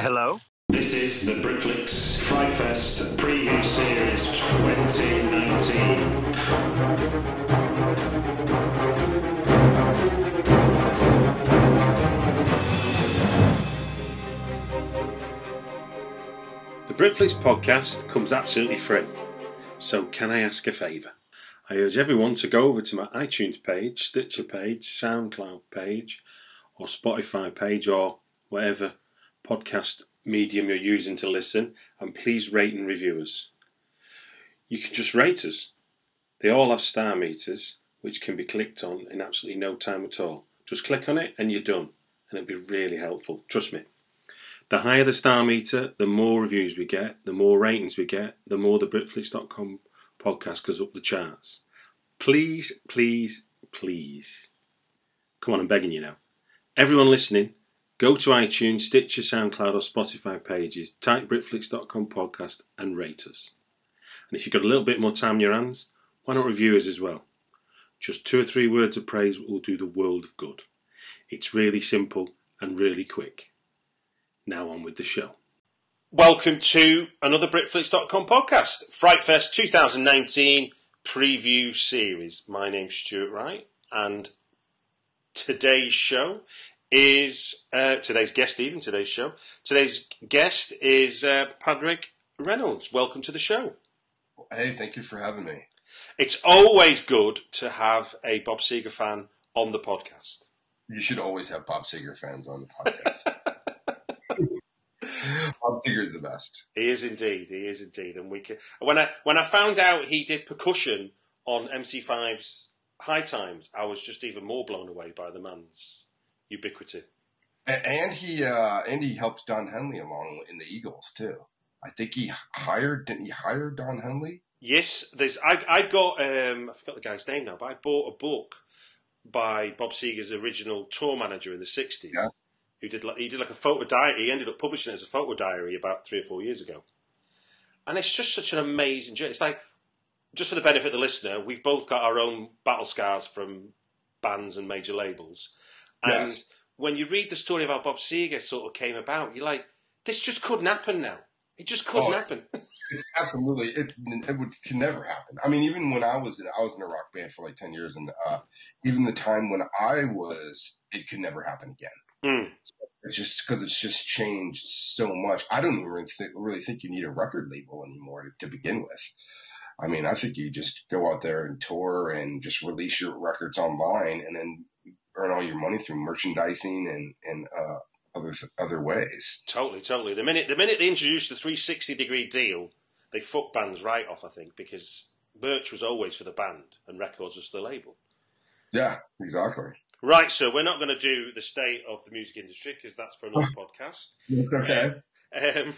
Hello. This is the Britflicks Fright Fest Preview Series 2019. The Britflicks podcast comes absolutely free. So, can I ask a favour? I urge everyone to go over to my iTunes page, Stitcher page, SoundCloud page, or Spotify page, or whatever podcast medium you're using to listen, and please rate and review us. You can just rate us. They all have star meters, which can be clicked on in absolutely no time at all. Just click on it and you're done, and it'll be really helpful. Trust me. The higher the star meter, the more reviews we get, the more ratings we get, the more the Britflicks.com podcast goes up the charts. Please, please, please. Come on, I'm begging you now. Everyone listening, go to iTunes, Stitcher, SoundCloud, or Spotify pages, type Britflicks.com podcast, and rate us. And if you've got a little bit more time in your hands, why not review us as well? Just two or three words of praise will do the world of good. It's really simple and really quick. Now on with the show. Welcome to another Britflicks.com podcast, Frightfest 2019 preview series. My name's Stuart Wright, and today's show is uh, today's guest. Even today's show, today's guest is uh, Padraig Reynolds. Welcome to the show. Hey, thank you for having me. It's always good to have a Bob Seger fan on the podcast. You should always have Bob Seger fans on the podcast. Bob Seger is the best. He is indeed. He is indeed. And we can, when I when I found out he did percussion on MC5's High Times, I was just even more blown away by the man's ubiquity. And he uh, and he helped Don Henley along in the Eagles too. I think he hired didn't he hire Don Henley? Yes, there's. I I got. Um, I forgot the guy's name now, but I bought a book by Bob Seger's original tour manager in the '60s, Yeah. who did like he did like a photo diary. He ended up publishing it as a photo diary about three or four years ago, and it's just such an amazing journey. It's like just for the benefit of the listener, we've both got our own battle scars from bands and major labels, and Yes. when you read the story of how Bob Seger sort of came about, you're like, this just couldn't happen now. It just couldn't Oh. happen. It's absolutely it. It would can never happen. I mean, even when I was in I was in a rock band for like ten years, and uh, even the time when I was, it could never happen again. Mm. It's just because it's just changed so much. I don't even really think, really think you need a record label anymore to, to begin with. I mean, I think you just go out there and tour and just release your records online and then earn all your money through merchandising and and uh, other other ways. Totally, totally. The minute the minute they introduced the 360 degree deal, they fucked bands right off. I think because merch was always for the band and records was for the label. Yeah, exactly. Right, so we're not going to do the state of the music industry because that's for another podcast. It's okay. Um,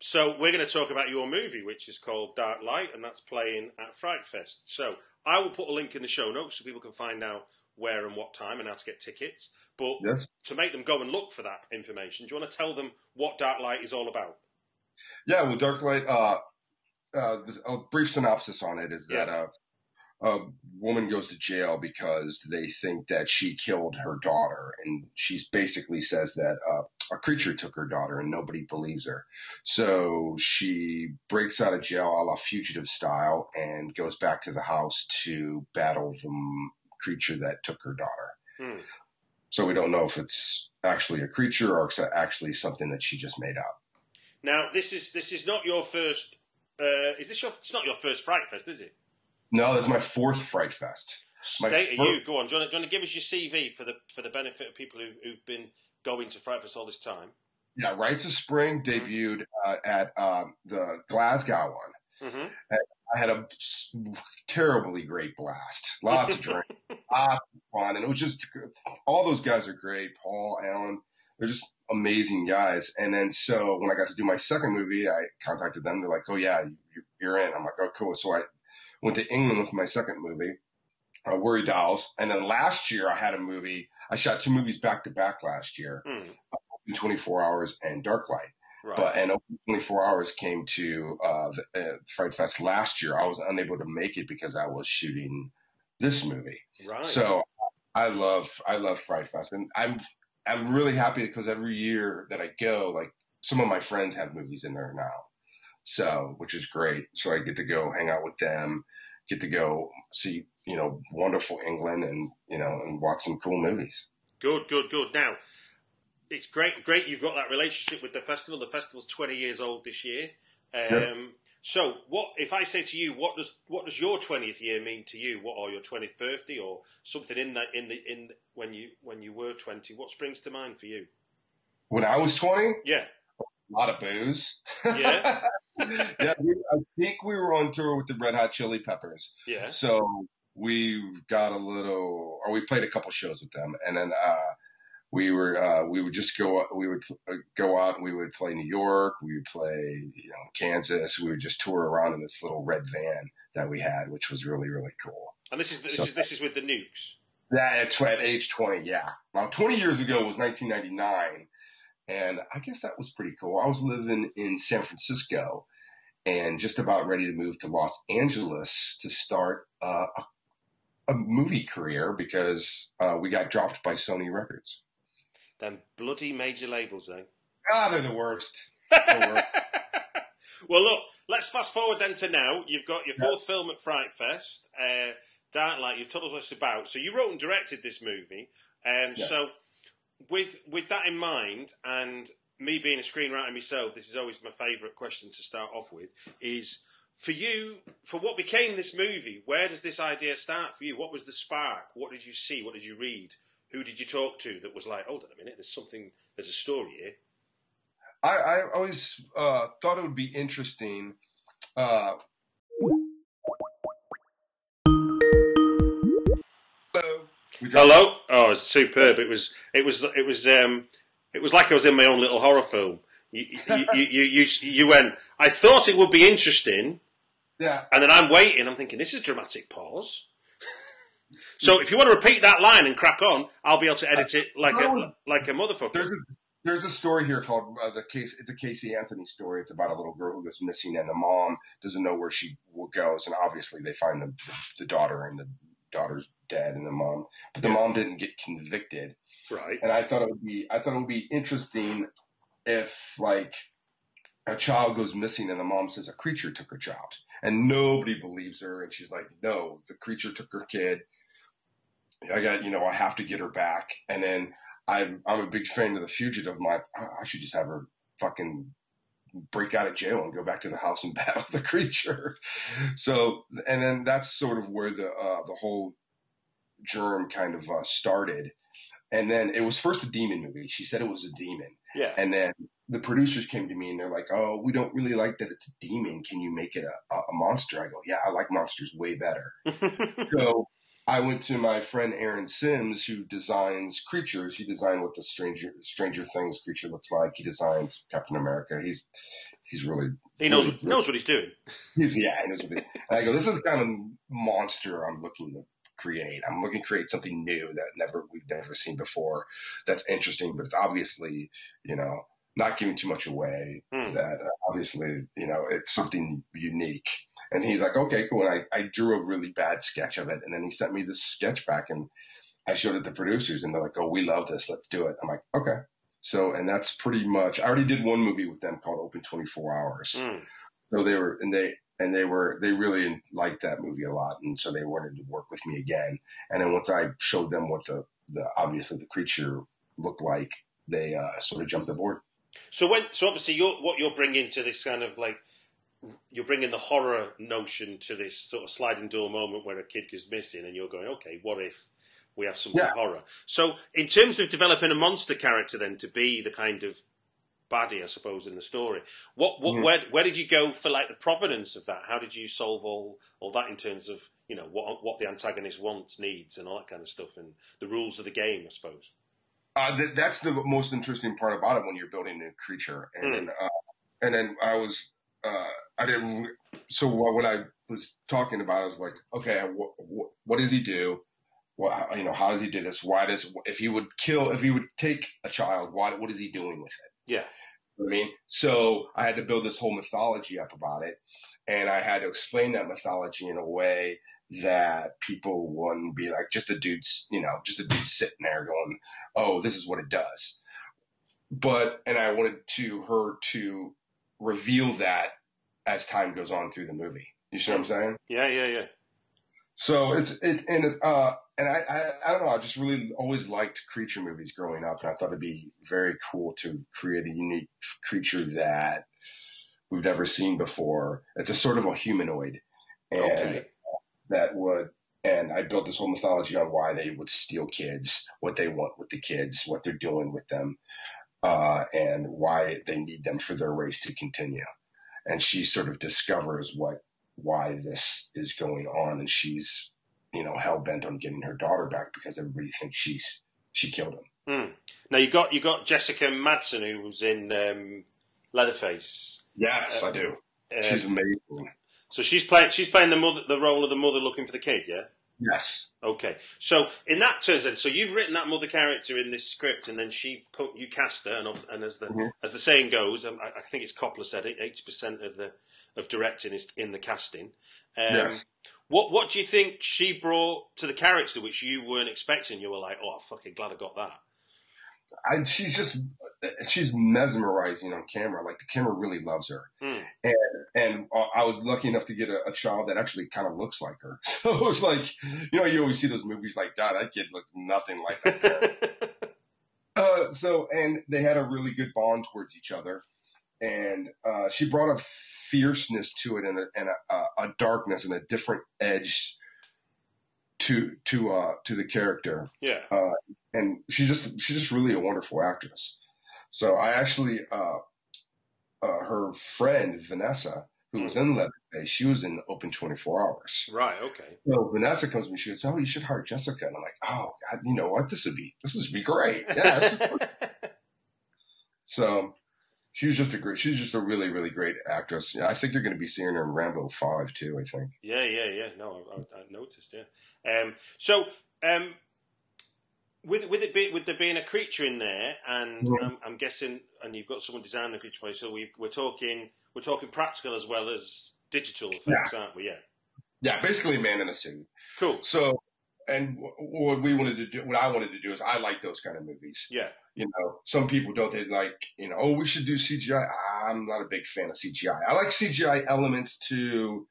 so we're going to talk about your movie, which is called Dark Light, and that's playing at Fright Fest. So I will put a link in the show notes so people can find out where and what time and how to get tickets. But Yes. to make them go and look for that information, do you want to tell them what Dark Light is all about? Yeah, well, Dark Light. Uh, uh, a brief synopsis on it is that Yeah. uh, a woman goes to jail because they think that she killed her daughter, and she basically says that uh, a creature took her daughter, and nobody believes her. So she breaks out of jail a la fugitive style and goes back to the house to battle the m- creature that took her daughter. Hmm. So we don't know if it's actually a creature or actually something that she just made up. Now, this is this is not your first. Uh, is this your? It's not your first Fright Fest, is it? No, this is my fourth Fright Fest. My State of fir- you. Go on. Do you, want to, do you want to give us your CV for the for the benefit of people who've, who've been going to Fright Fest all this time? Yeah, Rites of Spring debuted uh, at um, the Glasgow one. Mm-hmm. I had a terribly great blast. Lots of drink, lots of fun, and it was just all those guys are great. Paul, Alan, they're just amazing guys. And then so when I got to do my second movie, I contacted them. They're like, "Oh yeah, you're in." I'm like, "Oh cool." So I went to England with my second movie, uh, Worry Dolls, and then last year I had a movie. I shot two movies back to back last year, in 24 Hours and Dark Light. Right. But and Open 24 Hours came to uh, the, uh, Fright Fest last year. I was unable to make it because I was shooting this movie. right. So I love I love Fright Fest, and I'm I'm really happy because every year that I go, like some of my friends have movies in there now, so which is great. So I get to go hang out with them, get to go see you know wonderful England, and you know and watch some cool movies. Good, good, good. Now, it's great, great. You've got that relationship with the festival. The festival's twenty years old this year. Um, Yeah. So, what if I say to you, what does what does your twentieth year mean to you? What or your twentieth birthday or something in that in the in when you when you were twenty? What springs to mind for you? When I was 20, Yeah, a lot of booze. Yeah? yeah, we, I think we were on tour with the Red Hot Chili Peppers. yeah, So we got a little, or we played a couple shows with them, and then uh, we were uh, we would just go we would uh, go out and we would play New York, we would play you know Kansas, we would just tour around in this little red van that we had, which was really really cool. and this is this So- is this is with the nukes. That at, at age 20, yeah. Now 20 years ago was 1999, and I guess that was pretty cool. I was living in San Francisco and just about ready to move to Los Angeles to start uh, a, a movie career because uh, we got dropped by Sony Records. Them bloody major labels, eh? Ah, they're the worst. They're worst. well, look, let's fast forward then to now. You've got your fourth film at Fright Fest, uh, Dark Light. You've told us what it's about. So you wrote and directed this movie. Um, Yeah. So with with that in mind, and me being a screenwriter myself, this is always my favourite question to start off with. Is for you, for what became this movie, where does this idea start for you? What was the spark? What did you see? What did you read? Who did you talk to that was like, hold on a minute, there's something, there's a story here? I, I always uh, thought it would be interesting. Uh, hello. Hello. Oh, it's superb. It was. It was. It was. Um. It was like I was in my own little horror film. You, you, you, you, you went. I thought it would be interesting, Yeah. and then I'm waiting. I'm thinking this is dramatic pause. So if you want to repeat that line and crack on, I'll be able to edit it like a like a motherfucker. There's a there's a story here called uh, the case. It's a Casey Anthony story. It's about a little girl who goes missing, and the mom doesn't know where she goes, and obviously they find the the daughter, and the daughter's dead, and the mom, but the mom didn't get convicted. Right. And I thought it would be I thought it would be interesting if like a child goes missing and the mom says a creature took her child, and nobody believes her, and she's like, no, the creature took her kid. I got, you know, I have to get her back. And then I'm, I'm a big fan of the fugitive. "Oh, I should just have her fucking break out of jail and go back to the house and battle the creature. So, and then that's sort of where the, uh, the whole germ kind of uh, started. And then it was first a demon movie. She said it was a demon. Yeah. And then the producers came to me and they're like, "Oh, we don't really like that it's a demon. Can you make it a, a monster?" I go, "Yeah, I like monsters way better." so I went to my friend Aaron Sims, who designs creatures. He designed what the Stranger Stranger Things creature looks like. He designs Captain America. He's he's really he knows what, knows what he's doing. he's yeah. He knows what he, and I go, "This is the kind of monster I'm looking to." create i'm looking to create something new that never we've never seen before that's interesting but it's obviously you know not giving too much away Hmm. that uh, obviously you know it's something unique and he's like okay cool. And I, I drew a really bad sketch of it. And then he sent me this sketch back and i showed it to producers and they're like oh we love this. Let's do it. I'm like okay. So and that's pretty much i already did one movie with them called open 24 hours. Mm. so they were and they and they were they really liked that movie a lot. And so they wanted to work with me again. And then once i showed them what the the obviously the creature looked like they uh, sort of jumped aboard. So when, so obviously, you're, what you're bringing to this kind of like, you're bringing the horror notion to this sort of sliding door moment where a kid goes missing, and you're going, okay, what if we have some Yeah. horror? So in terms of developing a monster character, then to be the kind of baddie, I suppose, in the story, what, what, Mhm. where, where did you go for like the provenance of that? How did you solve all all that in terms of you know what what the antagonist wants, needs, and all that kind of stuff, and the rules of the game, I suppose. Uh, th- that's the most interesting part about it when you're building a creature, and Mm. then uh, and then I was uh, I didn't. So what I was talking about, I was like, okay, what, what, what does he do? What you know, how does he do this? Why does if he would kill, if he would take a child, why what is he doing with it? Yeah, You know I mean, so I had to build this whole mythology up about it, and I had to explain that mythology in a way that people wouldn't be like just a dude's, you know, just a dude sitting there going, "Oh, this is what it does." But and I wanted to her to reveal that as time goes on through the movie. You see what I'm saying? yeah, yeah, yeah. So it's it and it, uh and I, I I don't know I just really always liked creature movies growing up and I thought it'd be very cool to create a unique creature that we've never seen before. It's a sort of a humanoid and Okay. that would and I built this whole mythology on why they would steal kids, what they want with the kids, what they're doing with them, uh, and why they need them for their race to continue. And she sort of discovers what why this is going on, and she's you know hell bent on getting her daughter back because everybody thinks she's she killed him. Mm. Now you got you got Jessica Madsen who was in um, Leatherface. Yes, I do. Uh, She's amazing. so she's playing she's playing the mother the role of the mother looking for the kid. Yeah. Yes. Okay, so in that terms, then, so you've written that mother character in this script, and then she you cast her, and, and as the Mhm. as the saying goes, um, I, I think it's Coppola said it, eighty percent of the of directing is in the casting. Um, Yes. What what do you think she brought to the character which you weren't expecting? You were like, oh, fucking glad I got that. I, she's just she's mesmerizing on camera. Like the camera really loves her. Hmm. And and uh, I was lucky enough to get a, a child that actually kind of looks like her. So it was like, you know, you always see those movies like, God, that kid looks nothing like that. uh, so and they had a really good bond towards each other, and uh, she brought a fierceness to it and a, and a, a darkness and a different edge to to uh to the character yeah. uh, and she's just she's just really a wonderful actress. So I actually uh, uh, her friend Vanessa, who was in Leatherface, she was in Open 24 Hours. Right. Okay. So Vanessa comes to me, she goes, "Oh, you should hire Jessica," and I'm like, "Oh, God, you know what? This would be this would be great." Yeah. so she was just a great, she's just a really really great actress. Yeah, I think you're going to be seeing her in Rambo Five too. I think. Yeah, yeah, yeah. No, I, I, noticed. Yeah. Um, so, um, with with it be, with there being a creature in there, and Mhm. I'm, I'm guessing, and you've got someone designing the creature for you, so we, we're talking we're talking practical as well as digital effects, aren't we? Yeah. Yeah, basically man in a suit. Cool. So, and what we wanted to do, what I wanted to do is I like those kind of movies. Yeah. You know, some people don't, they like, you know, oh, we should do CGI. I'm not a big fan of CGI. I like CGI elements to,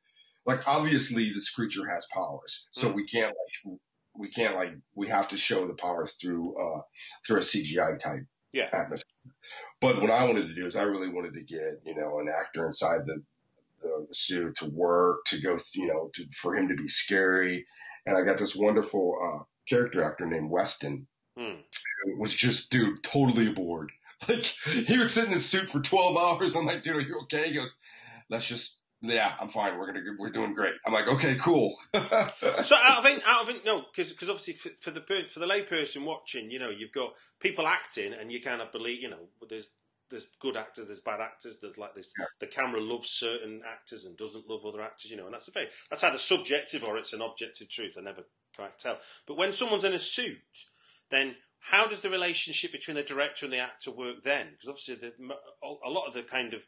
like, obviously this creature has powers. So Mhm. we can't like, we can't like, we have to show the powers through, uh, through a CGI type Yeah. atmosphere. But what I wanted to do is I really wanted to get, you know, an actor inside the, the, the suit to work, to go, you know, to, for him to be scary. And I got this wonderful, uh, character actor named Weston Hmm. who was just, dude, totally bored. Like, he would sit in his suit for 12 hours. I'm like, dude, are you okay? He goes, let's just, yeah, I'm fine. We're to, we're doing great. I'm like, okay, cool. So of in, out of no, because because obviously for, for the per, for the lay person watching, you know, you've got people acting, and you kind of believe, you know, there's there's good actors, there's bad actors, there's like this. Yeah. The camera loves certain actors and doesn't love other actors, you know, and that's a very that's either subjective or it's an objective truth. I never quite tell. But when someone's in a suit, then how does the relationship between the director and the actor work then? Because obviously, the, a lot of the kind of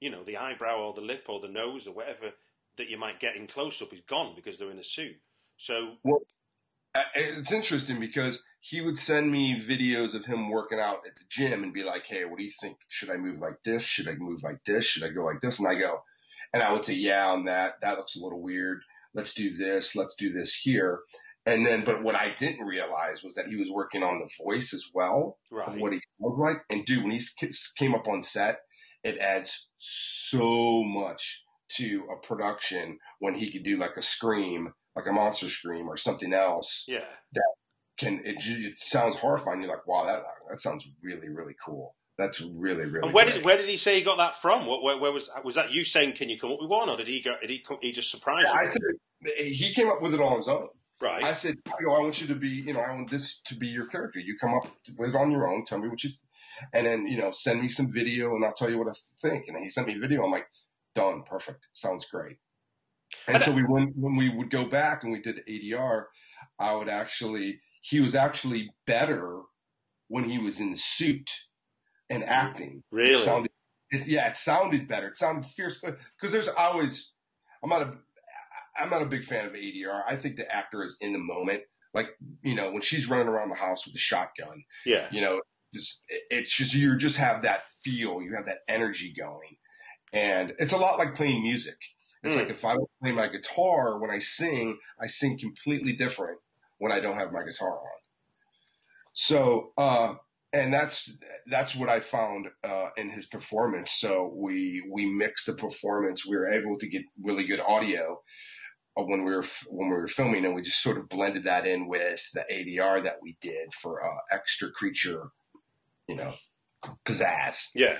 you know, the eyebrow or the lip or the nose or whatever that you might get in close up is gone because they're in a suit. So Well, uh, it's interesting because he would send me videos of him working out at the gym and be like, "Hey, what do you think? Should I move like this? Should I move like this? Should I go like this?" And I go, and I would say, "Yeah, on that, that looks a little weird. Let's do this. Let's do this here." And then, but what I didn't realize was that he was working on the voice as well of what he sounds like. And dude, when he came up on set, it adds so much to a production when he could do like a scream, like a monster scream or something else. yeah. Can it, it sounds horrifying? You're like, wow, that that sounds really really cool. That's really really. And where great. did where did he say he got that from? What, where, where was was that you saying? Can you come up with one, or did he go? Did he come, he just surprised Yeah, I said he came up with it on his own. Right. I said, you know, I want you to be, you know, I want this to be your character. You come up with it on your own. Tell me what you, th- and then, you know, send me some video and I'll tell you what I think. And he sent me video. I'm like, done. Perfect. Sounds great. And so we went, when we would go back and we did ADR, I would actually, he was actually better when he was in the suit and acting. Really? It sounded, it, yeah, it sounded better. It sounded fierce because there's always, I'm not a, I'm not a big fan of ADR. I think the actor is in the moment. Like, you know, when she's running around the house with a shotgun, Yeah. you know, it's just, you just have that feel, you have that energy going. And it's a lot like playing music. It's Mm. like if I play my guitar when I sing, I sing completely different when I don't have my guitar on. So, uh, and that's that's what I found uh, in his performance. So we we mixed the performance. We were able to get really good audio uh, when we were when we were filming, and we just sort of blended that in with the ADR that we did for uh, extra creature, you know, pizzazz. Yeah.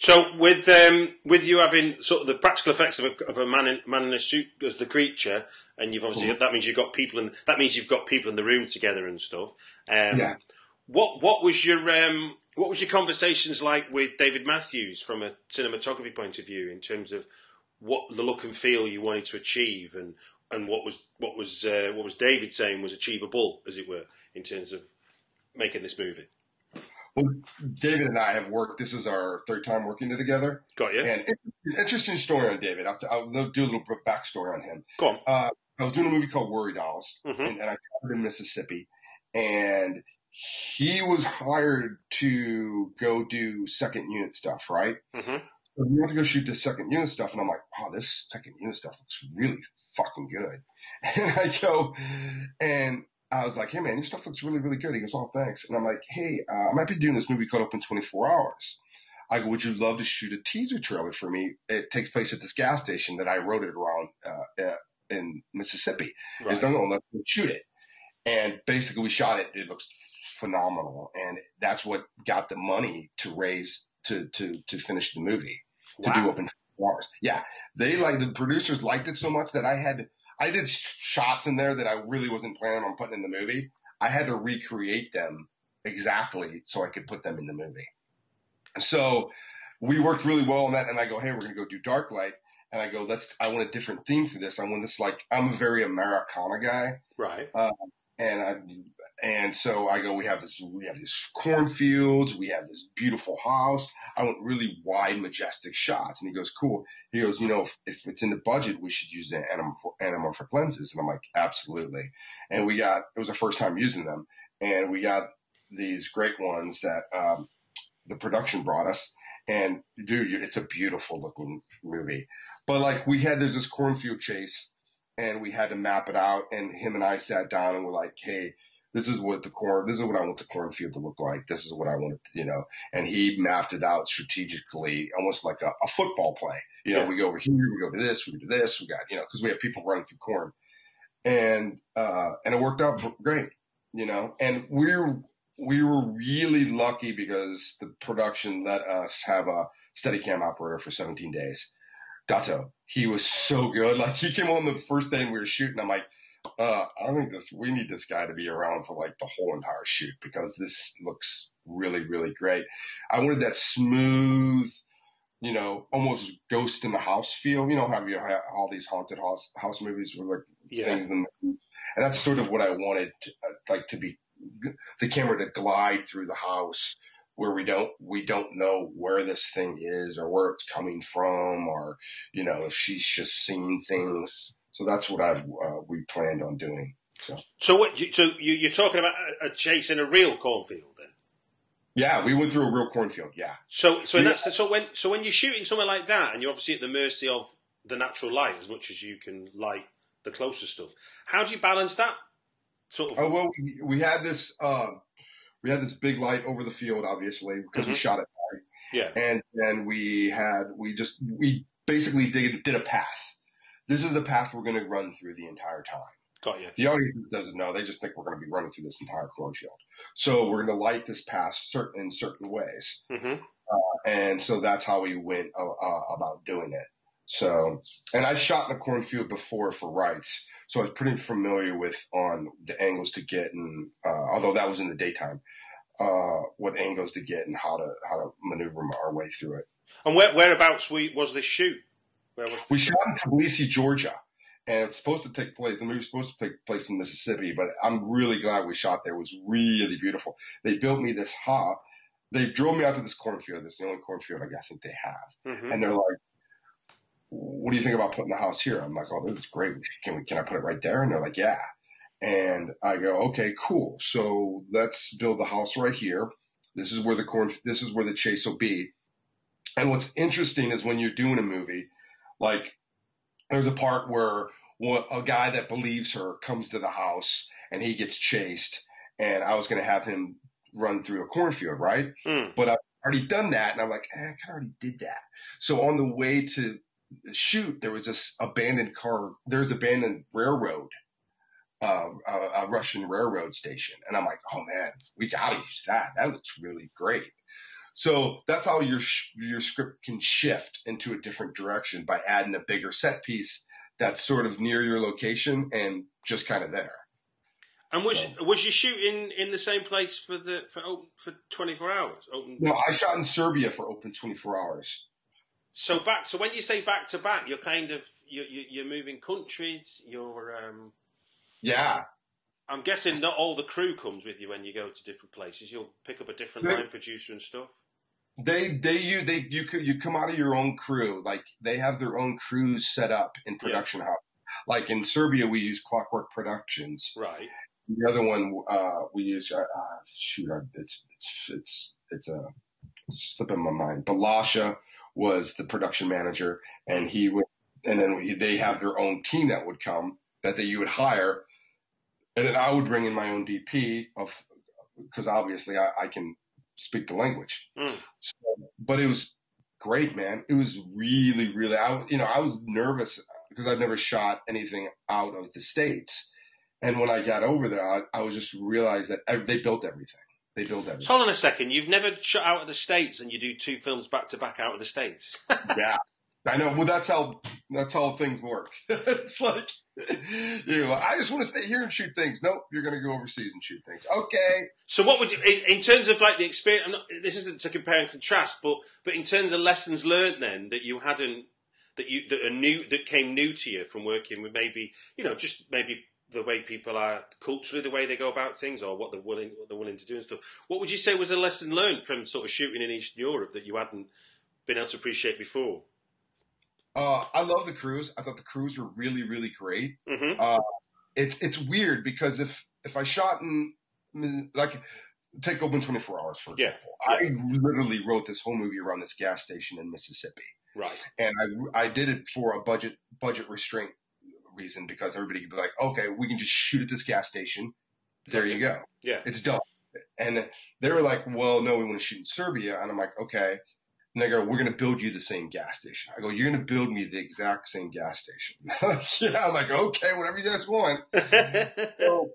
So with um, with you having sort of the practical effects of a, of a man in, man in a suit as the creature, and you've obviously that means you've got people in that means you've got people in the room together and stuff. Um, Yeah. What what was your um, what was your conversations like with David Matthews from a cinematography point of view in terms of what the look and feel you wanted to achieve and and what was what was uh, what was David saying was achievable as it were in terms of making this movie? Well, David and I have worked. This is our third time working together. Got you? And interesting, interesting story on David. I'll, t- I'll do a little backstory on him. Go on. Uh, I was doing a movie called Worry Dolls, Mhm. and, and I covered in Mississippi, and he was hired to go do second unit stuff, right? hmm So we went to go shoot the second unit stuff, and I'm like, wow, this second unit stuff looks really fucking good. And I go, and I was like, hey man, your stuff looks really, really good. He goes, oh, thanks. And I'm like, hey, uh, I might be doing this movie called Open 24 Hours. I go, would you love to shoot a teaser trailer for me? It takes place at this gas station that I wrote it around uh, uh, in Mississippi. Right. no, no, let's shoot it. And basically, we shot it. It looks phenomenal, and that's what got the money to raise to to to finish the movie to do Wow. open 24 hours. Yeah, they like the producers liked it so much that I had I did shots in there that I really wasn't planning on putting in the movie. I had to recreate them exactly so I could put them in the movie. So we worked really well on that, and I go, hey, we're gonna go do Dark Light. And I go, let's. I want a different theme for this. I want this like I'm a very Americana guy, Right. Uh, and I and so I go, we have this, we have these cornfields, we have this beautiful house. I want really wide, majestic shots. And he goes, cool. He goes, you know, if, if it's in the budget, we should use the anamorphic, lenses. And I'm like, absolutely. And we got, it was the first time using them, and we got these great ones that um, the production brought us. And dude, it's a beautiful looking movie. But like we had, there's this cornfield chase and we had to map it out. And him and I sat down and we're like, hey, this is what the corn, this is what I want the cornfield to look like. This is what I want you know. And he mapped it out strategically, almost like a, a football play. You know, Yeah. we go over here, we go to this, we do this, we got, you know, because we have people running through corn, and uh, and it worked out great, you know. And we're we were really lucky because the production let us have a Steadicam operator for 17 days. Dato, he was so good. Like he came on the first day and we were shooting. I'm like, uh, I think this, we need this guy to be around for like the whole entire shoot because this looks really, really great. I wanted that smooth, you know, almost ghost in the house feel. You know, have you have all these haunted house house movies where like Yeah. things in the, and that's sort of what I wanted, to, uh, like to be the camera to glide through the house where we don't we don't know where this thing is or where it's coming from or you know if she's just seeing things. So that's what I uh, we planned on doing. So So what? You, so you, you're talking about a, a chase in a real cornfield, then? yeah, we went through a real cornfield. Yeah. So so Yeah. that's so when so when you're shooting somewhere like that, and you're obviously at the mercy of the natural light as much as you can light the closer stuff. How do you balance that? Sort of. Oh well, we, we had this uh, we had this big light over the field, obviously because we Mhm. shot it, yeah. and then we had we just we basically did did a path. This is the path we're going to run through the entire time. Got you. The audience doesn't know; they just think we're going to be running through this entire cornfield. So we're going to light this path certain in certain ways, hmm and so that's how we went uh, uh, about doing it. So, and I shot in the cornfield before for Rites, so I was pretty familiar with on the angles to get, and uh, although that was in the daytime, uh, what angles to get and how to how to maneuver our way through it. And where, whereabouts we, was this shoot? We shot in Tbilisi, Georgia, and it's supposed to take place. The movie was supposed to take place in Mississippi, but I'm really glad we shot there. It was really beautiful. They built me this hut. They drove me out to this cornfield. This is the only cornfield I guess think they have, Mhm. and they're like, "What do you think about putting the house here?" I'm like, "Oh, this is great. Can we? Can I put it right there?" And they're like, "Yeah." And I go, "Okay, cool. So let's build the house right here. This is where the corn. This is where the chase will be." And what's interesting is when you're doing a movie, like there's a part where a guy that believes her comes to the house and he gets chased, and I was going to have him run through a cornfield, right? Mm. But I've already done that, and I'm like, eh, I kind of already did that. So on the way to shoot, there was this abandoned car. There's abandoned railroad, uh, a, a Russian railroad station, and I'm like, oh man, we got to use that. That looks really great. So that's how your your script can shift into a different direction by adding a bigger set piece that's sort of near your location and just kind of there. And was So- was you shooting in the same place for the for for twenty four hours? Open. No, I shot in Serbia for open 24 hours. So back. So when you say back to back, you're kind of you're, you're you're moving countries. You're. Um, Yeah, I'm guessing not all the crew comes with you when you go to different places. You'll pick up a different Yeah. line producer and stuff. They they you they you could you come out of your own crew. Like they have their own crews set up in production house. Like in Serbia, we use Clockwork Productions. Right. The other one uh, we use uh, uh, shoot, uh, it's it's it's it's a slipping my mind. Balasha was the production manager, and he would, and then they have their own team that would come that they you would hire, and then I would bring in my own DP of because obviously I, I can speak the language. Mm. So, but it was great, man. It was really, really. I you know I was nervous because I'd never shot anything out of the states. And when I got over there, I, I was just realized that ev- they built everything. They built everything. So hold on a second. You've never shot out of the states, and you do two films back to back out of the states. yeah, I know. Well, that's how that's how things work. it's like you know, I just want to stay here and shoot things. Nope, you're going to go overseas and shoot things. Okay. So what would you, in terms of like the experience? Not, this isn't to compare and contrast, but but in terms of lessons learned, then that you hadn't that you that are new that came new to you from working with maybe you know just maybe the way people are culturally, the way they go about things, or what they're willing what they're willing to do and stuff. What would you say was a lesson learned from sort of shooting in Eastern Europe that you hadn't been able to appreciate before? Uh, I love the crews. I thought the crews were really, really great. hmm Uh, it's it's weird because if if I shot in like take open 24 hours for Yeah, example, I literally wrote this whole movie around this gas station in Mississippi, Right. and I I did it for a budget budget restraint reason because everybody could be like, okay, we can just shoot at this gas station. There you go. Yeah. It's done. And they were like, well, no, we want to shoot in Serbia. And I'm like, okay. And they go, we're going to build you the same gas station. I go, you're going to build me the exact same gas station. yeah. I'm like, okay, whatever you guys want. So,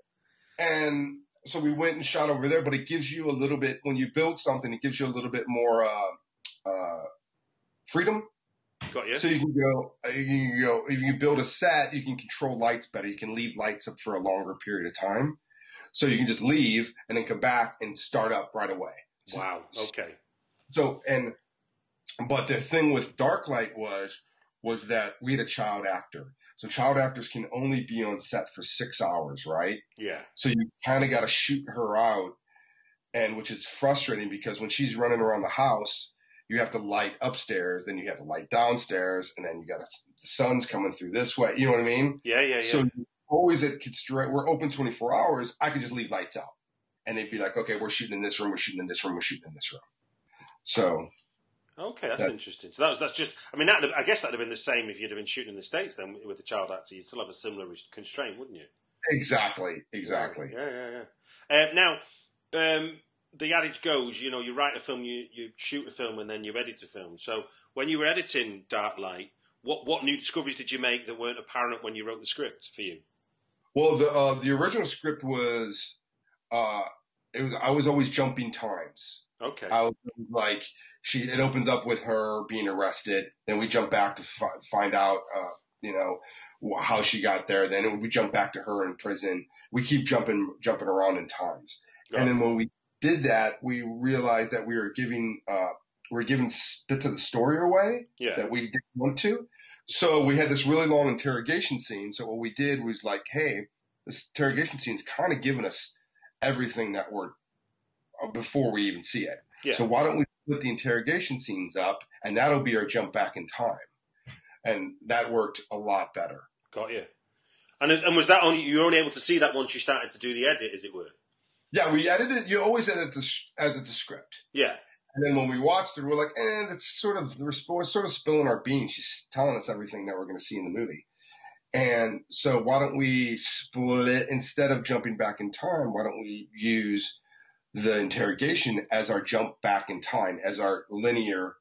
and so we went and shot over there, but it gives you a little bit, when you build something, it gives you a little bit more, uh, uh, freedom. Got you. So you can go, uh, you can go, if you build a set, you can control lights better. You can leave lights up for a longer period of time. So you can just leave and then come back and start up right away. Wow. Okay. So, and, but the thing with Darklight was, was that we had a child actor. So child actors can only be on set for six hours, right? Yeah. So you kind of got to shoot her out. And which is frustrating because when she's running around the house, you have to light upstairs, then you have to light downstairs, and then you got the sun's coming through this way. You know what I mean? Yeah. Yeah. Yeah. So always at constraint, we're open 24 hours. I could just leave lights out and they'd be like, okay, we're shooting in this room. We're shooting in this room. We're shooting in this room. So Okay, that's That- interesting. So that's that's just. I mean, that I guess that'd have been the same if you'd have been shooting in the states. Then with the child actor, you'd still have a similar constraint, wouldn't you? exactly, exactly. Yeah, yeah, yeah. Um, now, um, the adage goes, you know, you write a film, you you shoot a film, and then you edit a film. So when you were editing Dark Light, what what new discoveries did you make that weren't apparent when you wrote the script for you? Well, the, uh, the original script was, uh, it was, I was always jumping times. Okay. I was like, she, it opens up with her being arrested. Then we jump back to fi- find out, uh, you know, how she got there. Then we jump back to her in prison. We keep jumping, jumping around in times. Got And then when we did that, we realized that we were giving, uh, we were giving bits of the story away yeah. that we didn't want to. So we had this really long interrogation scene. So what we did was like, hey, this interrogation scene's kind of giving us everything that we're uh, before we even see it. Yeah. So why don't we split the interrogation scenes up and that'll be our jump back in time. And that worked a lot better. Got you. And and was that only you were only able to see that once you started to do the edit, as it were? Yeah, we edited, you always edit this as a script. Yeah. And then when we watched it, we're like, eh, that's sort of, we're sort of spilling our beans. She's telling us everything that we're going to see in the movie. And so why don't we split, instead of jumping back in time, why don't we use the interrogation as our jump back in time, as our linear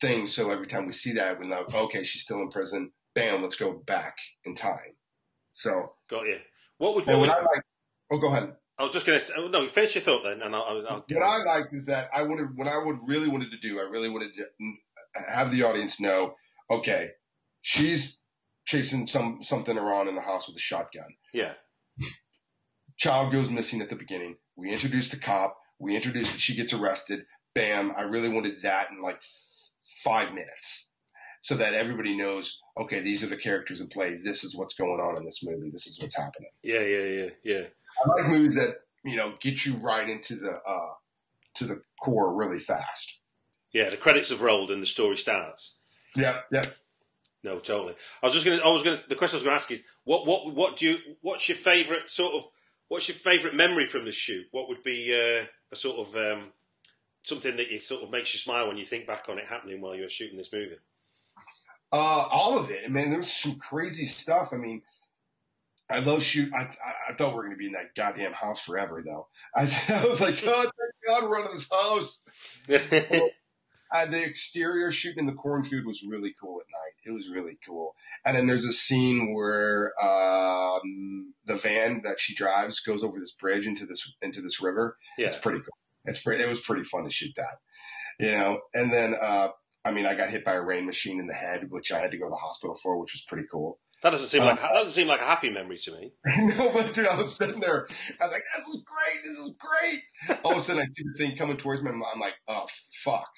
thing. So every time we see that, we know, okay, she's still in prison. Bam, let's go back in time. So, Got you. What would, what would what I like, oh, go ahead. I was just going to say, oh, no, finish your thought then, and I'll. I'll, I'll What I liked is that I wanted, what I would really wanted to do, I really wanted to have the audience know, okay, she's chasing some something around in the house with a shotgun. yeah. Child goes missing at the beginning. We introduce the cop. We introduce that she gets arrested. Bam! I really wanted that in like five minutes, so that everybody knows, okay, these are the characters in play. This is what's going on in this movie. This is what's happening. Yeah, yeah, yeah, yeah. I like movies that you know get you right into the uh, to the core really fast. Yeah, the credits have rolled and the story starts. Yep, yep. No, totally. I was just to. I was to. The question I was to ask is, what, what, what do you? What's your favourite sort of? What's your favourite memory from the shoot? What would be uh, a sort of um, something that you sort of makes you smile when you think back on it happening while you're shooting this movie? Uh, all of it. I mean, there's some crazy stuff. I mean, I love shoot. I, I, I thought we were going to be in that goddamn house forever, though. I, I was like, oh, thank God, we're out of this house. Uh, the exterior shooting in the cornfield was really cool at night. It was really cool. And then there's a scene where um, the van that she drives goes over this bridge into this into this river. yeah, It's pretty cool. It's pretty. It was pretty fun to shoot that, you know. And then, uh, I mean, I got hit by a rain machine in the head, which I had to go to the hospital for, which was pretty cool. that doesn't seem Uh, like that doesn't seem like a happy memory to me. no, but dude, I was sitting there. I was like, "This is great. This is great." All of a sudden, I see the thing coming towards me. I'm like, "Oh fuck!"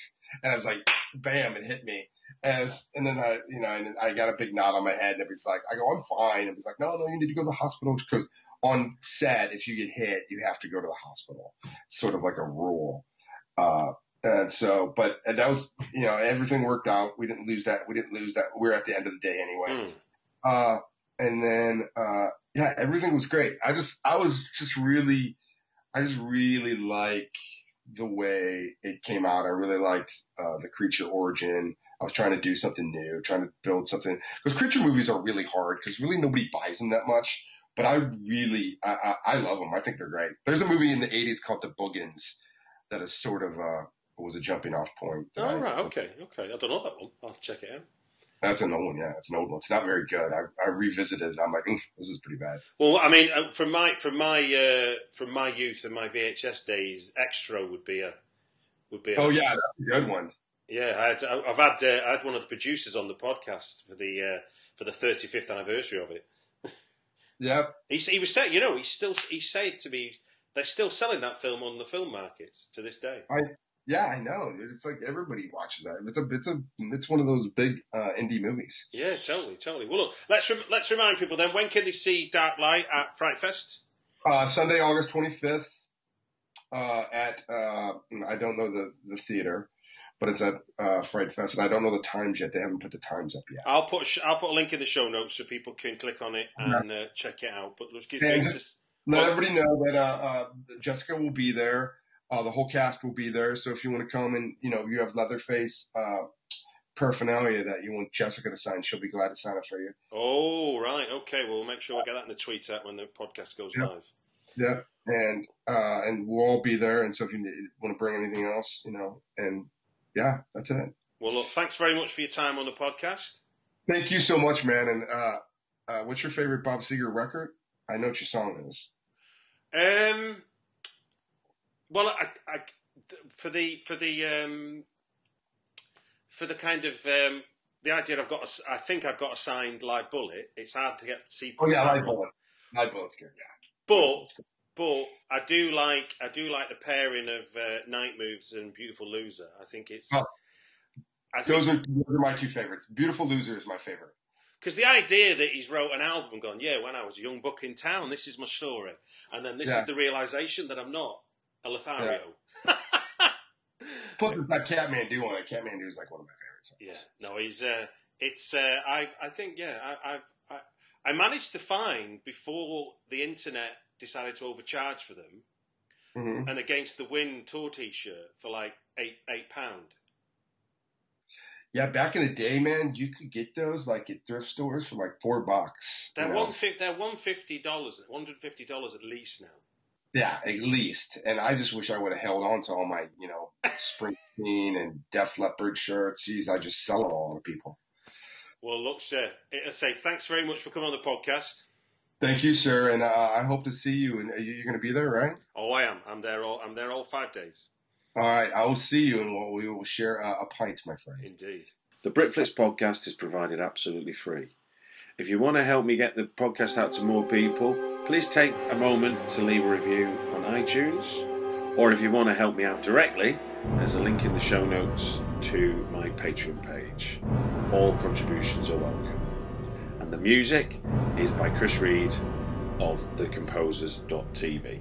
And I was like, "Bam!" It hit me. And, was- and then I, you know, and I got a big knot on my head. And everybody's like, "I go, I'm fine." And he's like, "No, no, you need to go to the hospital because on set, if you get hit, you have to go to the hospital. It's sort of like a rule." Uh, and so, but and that was, you know, everything worked out. We didn't lose that. We didn't lose that. We are at the end of the day anyway. Mm. Uh, and then, uh, yeah, everything was great. I just, I was just really, I just really like the way it came out. I really liked, uh, the creature origin. I was trying to do something new, trying to build something because creature movies are really hard because really nobody buys them that much. But I really, I, I, I love them. I think they're great. There's a movie in the 80s called The Boogens that is sort of, uh, was a jumping off point. that Oh right, okay, okay. I don't know that one. I'll check it out. That's an old one. Yeah, it's an old one. It's not very good. I, I revisited it. I'm like, "Oof, this is pretty bad. Well, I mean, uh, from my from my uh, from my youth and my VHS days, Xtro would be a would be. A, Oh yeah, that's a good one. yeah. I had, I've had uh, I had one of the producers on the podcast for the uh, for the 35th anniversary of it. yeah, He he was saying, you know, he still he said to me, they're still selling that film on the film markets to this day. Yeah, I know. It's like everybody watches that. It's a, it's a, it's one of those big uh, indie movies. Yeah, totally, totally. Well, look, let's rem- let's remind people then. When can they see Dark Light at Fright Fest? Uh, Sunday, August 25th, uh, at, uh, I don't know the, the theater, but it's at, uh, Fright Fest, and I don't know the times yet. They haven't put the times up yet. I'll put a sh- I'll put a link in the show notes so people can click on it and uh, check it out. But let's give And just let everybody know that, uh, uh, Jessica will be there. Uh, the whole cast will be there. So if you want to come and, you know, you have Leatherface, uh, paraphernalia that you want Jessica to sign, she'll be glad to sign it for you. Oh right, okay. Well, we'll make sure I get that in the tweet out when the podcast goes Yeah. live. Yeah, and uh, and we'll all be there. And so if you need, want to bring anything else, you know, and yeah, that's it. Well, look, thanks very much for your time on the podcast. Thank you so much, man. And uh, uh, what's your favorite Bob Seger record? I know what your song is. Um, Well, I, I, for the for the um, for the kind of um, the idea I've got, a, I think I've got a signed live bullet. It's hard to get to see. Oh yeah, live bullet. Live bullet's good. Yeah, but but I do like I do like the pairing of uh, night moves and beautiful loser. I think it's. Oh, I think, those, are, those are my two favorites. Beautiful loser is my favorite. Because the idea that he's wrote an album, gone, yeah, when I was a young buck in town, this is my story, and then this yeah. is the realization that I'm not a Lothario. Yeah. Plus, it's that Kathmandu one. Kathmandu is like one of my favorites. Songs. Yeah, no, he's. Uh, it's. Uh, I. I think. Yeah, I, I've. I, I managed to find before the internet decided to overcharge for them, mm-hmm. an Against the Wind tour T-shirt for like eight eight pound. Yeah, back in the day, man, you could get those like at thrift stores for like four bucks. They're one fifty. They're one fifty dollars. One hundred fifty dollars at least now. Yeah, at least. And I just wish I would have held on to all my, you know, Springsteen and Def Leppard shirts. Jeez, I just sell it all to people. Well, look, sir, I say thanks very much for coming on the podcast. Thank you, sir, and uh, I hope to see you. And you're going to be there, right? Oh, I am. I'm there all. I'm there all five days. All right, I will see you, and we will share a, a pint, my friend. Indeed. The Britflicks podcast is provided absolutely free. If you want to help me get the podcast out to more people, please take a moment to leave a review on iTunes. Or if you want to help me out directly, there's a link in the show notes to my Patreon page. All contributions are welcome. And the music is by Chris Read of thecomposers.tv.